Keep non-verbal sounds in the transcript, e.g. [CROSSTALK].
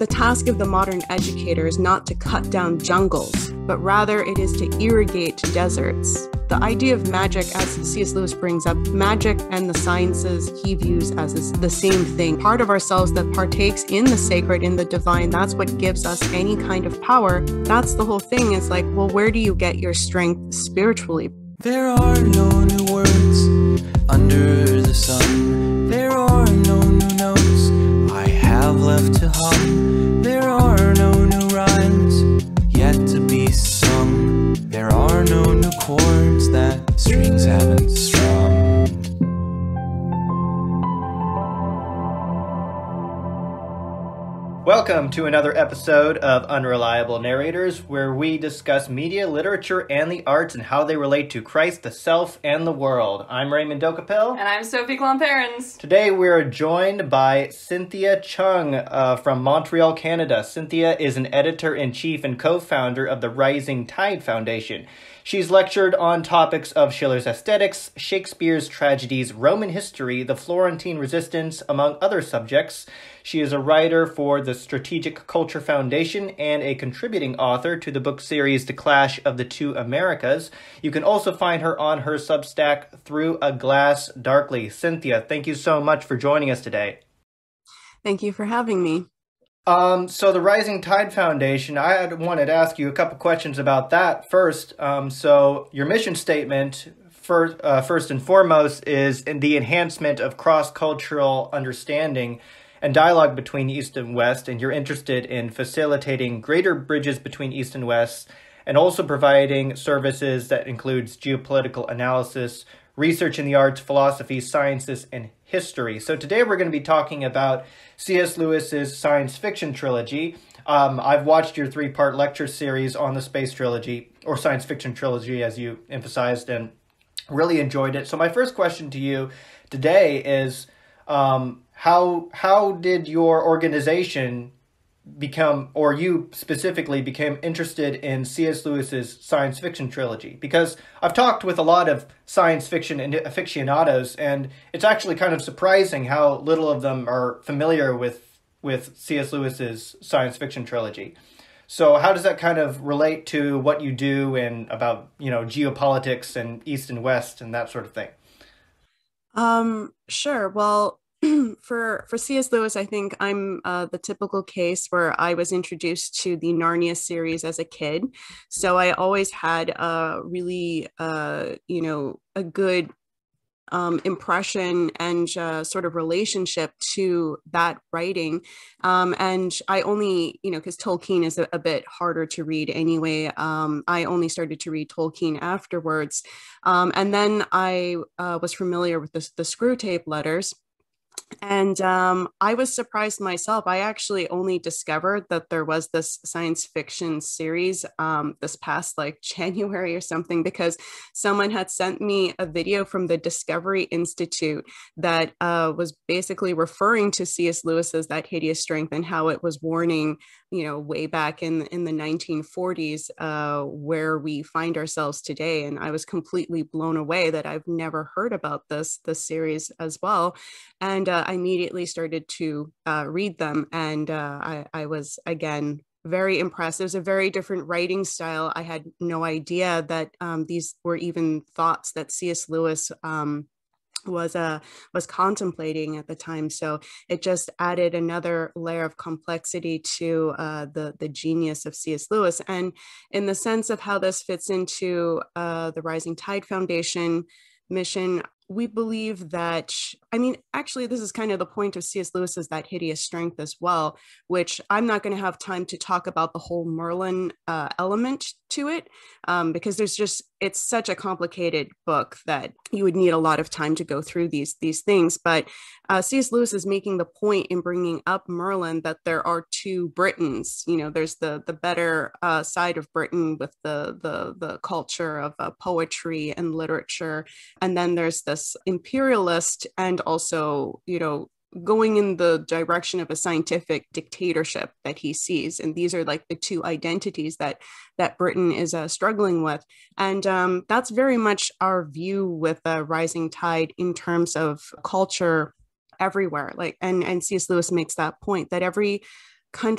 The task of the modern educator is not to cut down jungles, but rather it is to irrigate deserts. The idea of magic, as C.S. Lewis brings up, magic and the sciences he views as the same thing. Part of ourselves that partakes in the sacred, in the divine, that's what gives us any kind of power. That's the whole thing. It's like, well, where do you get your strength spiritually? There are no new words under the sun. There are no new notes I have left to hum. Strings haven't strummed. Welcome to another episode of Unreliable Narrators, where we discuss media, literature, and the arts and how they relate to Christ, the self, and the world. I'm Raymond Dokapil. And I'm Sophie Klomparens. Today we're joined by Cynthia Chung uh, from Montreal, Canada. Cynthia is an editor in chief and co founder of the Rising Tide Foundation. She's lectured on topics of Schiller's aesthetics, Shakespeare's tragedies, Roman history, the Florentine resistance, among other subjects. She is a writer for the Strategic Culture Foundation and a contributing author to the book series The Clash of the Two Americas. You can also find her on her Substack Through a Glass Darkly. Cynthia, thank you so much for joining us today. Thank you for having me. Um, so the Rising Tide Foundation, I wanted to ask you a couple questions about that first. Um, so your mission statement, first, uh, first and foremost, is in the enhancement of cross-cultural understanding and dialogue between East and West, and you're interested in facilitating greater bridges between East and West, and also providing services that includes geopolitical analysis, research in the arts, philosophy, sciences, and history. So today we're going to be talking about C.S. Lewis's science fiction trilogy. Um, I've watched your three part lecture series on the space trilogy, or science fiction trilogy, as you emphasized, and really enjoyed it. So, my first question to you today is um, how, how did your organization become, or you specifically became interested in C.S. Lewis's science fiction trilogy? Because I've talked with a lot of science fiction and aficionados, and it's actually kind of surprising how little of them are familiar with with C.S. Lewis's science fiction trilogy. So, how does that kind of relate to what you do and about you know geopolitics and East and West and that sort of thing? Um, sure. Well, [CLEARS THROAT] for for C.S. Lewis, I think I'm uh, the typical case where I was introduced to the Narnia series as a kid, so I always had a really, uh, you know, a good um, impression and uh, sort of relationship to that writing. Um, and I only, you know, because Tolkien is a, a, bit harder to read anyway, um, I only started to read Tolkien afterwards. Um, and then I uh, was familiar with the, the Screwtape letters and um, I was surprised myself. I actually only discovered that there was this science fiction series um, this past like [LAUGHS] January or something because someone had sent me a video from the Discovery Institute that uh, was basically referring to C.S. Lewis's That Hideous Strength and how it was warning you know way back in in the 1940s uh, where we find ourselves today and i was completely blown away that i've never heard about this this series as well and uh, i immediately started to uh, read them and uh, I, I was again very impressed. It was a very different writing style. I had no idea that um, these were even thoughts that C.S. Lewis um, was uh was contemplating at the time so it just added another layer of complexity to uh the the genius of cs lewis and in the sense of how this fits into uh the rising tide foundation mission we believe that i mean actually this is kind of the point of cs lewis's that hideous strength as well which i'm not going to have time to talk about the whole merlin uh, element to it um, because there's just it's such a complicated book that you would need a lot of time to go through these these things. But uh, cs lewis is making the point in bringing up merlin that there are two britains you know there's the the better uh, side of britain with the the the culture of uh, poetry and literature and then there's imperialist and also you know going in the direction of a scientific dictatorship that he sees. And these are like the two identities that that britain is uh, struggling with. And um, that's very much our view with the rising tide in terms of culture everywhere. Like and and cs lewis makes that point that every country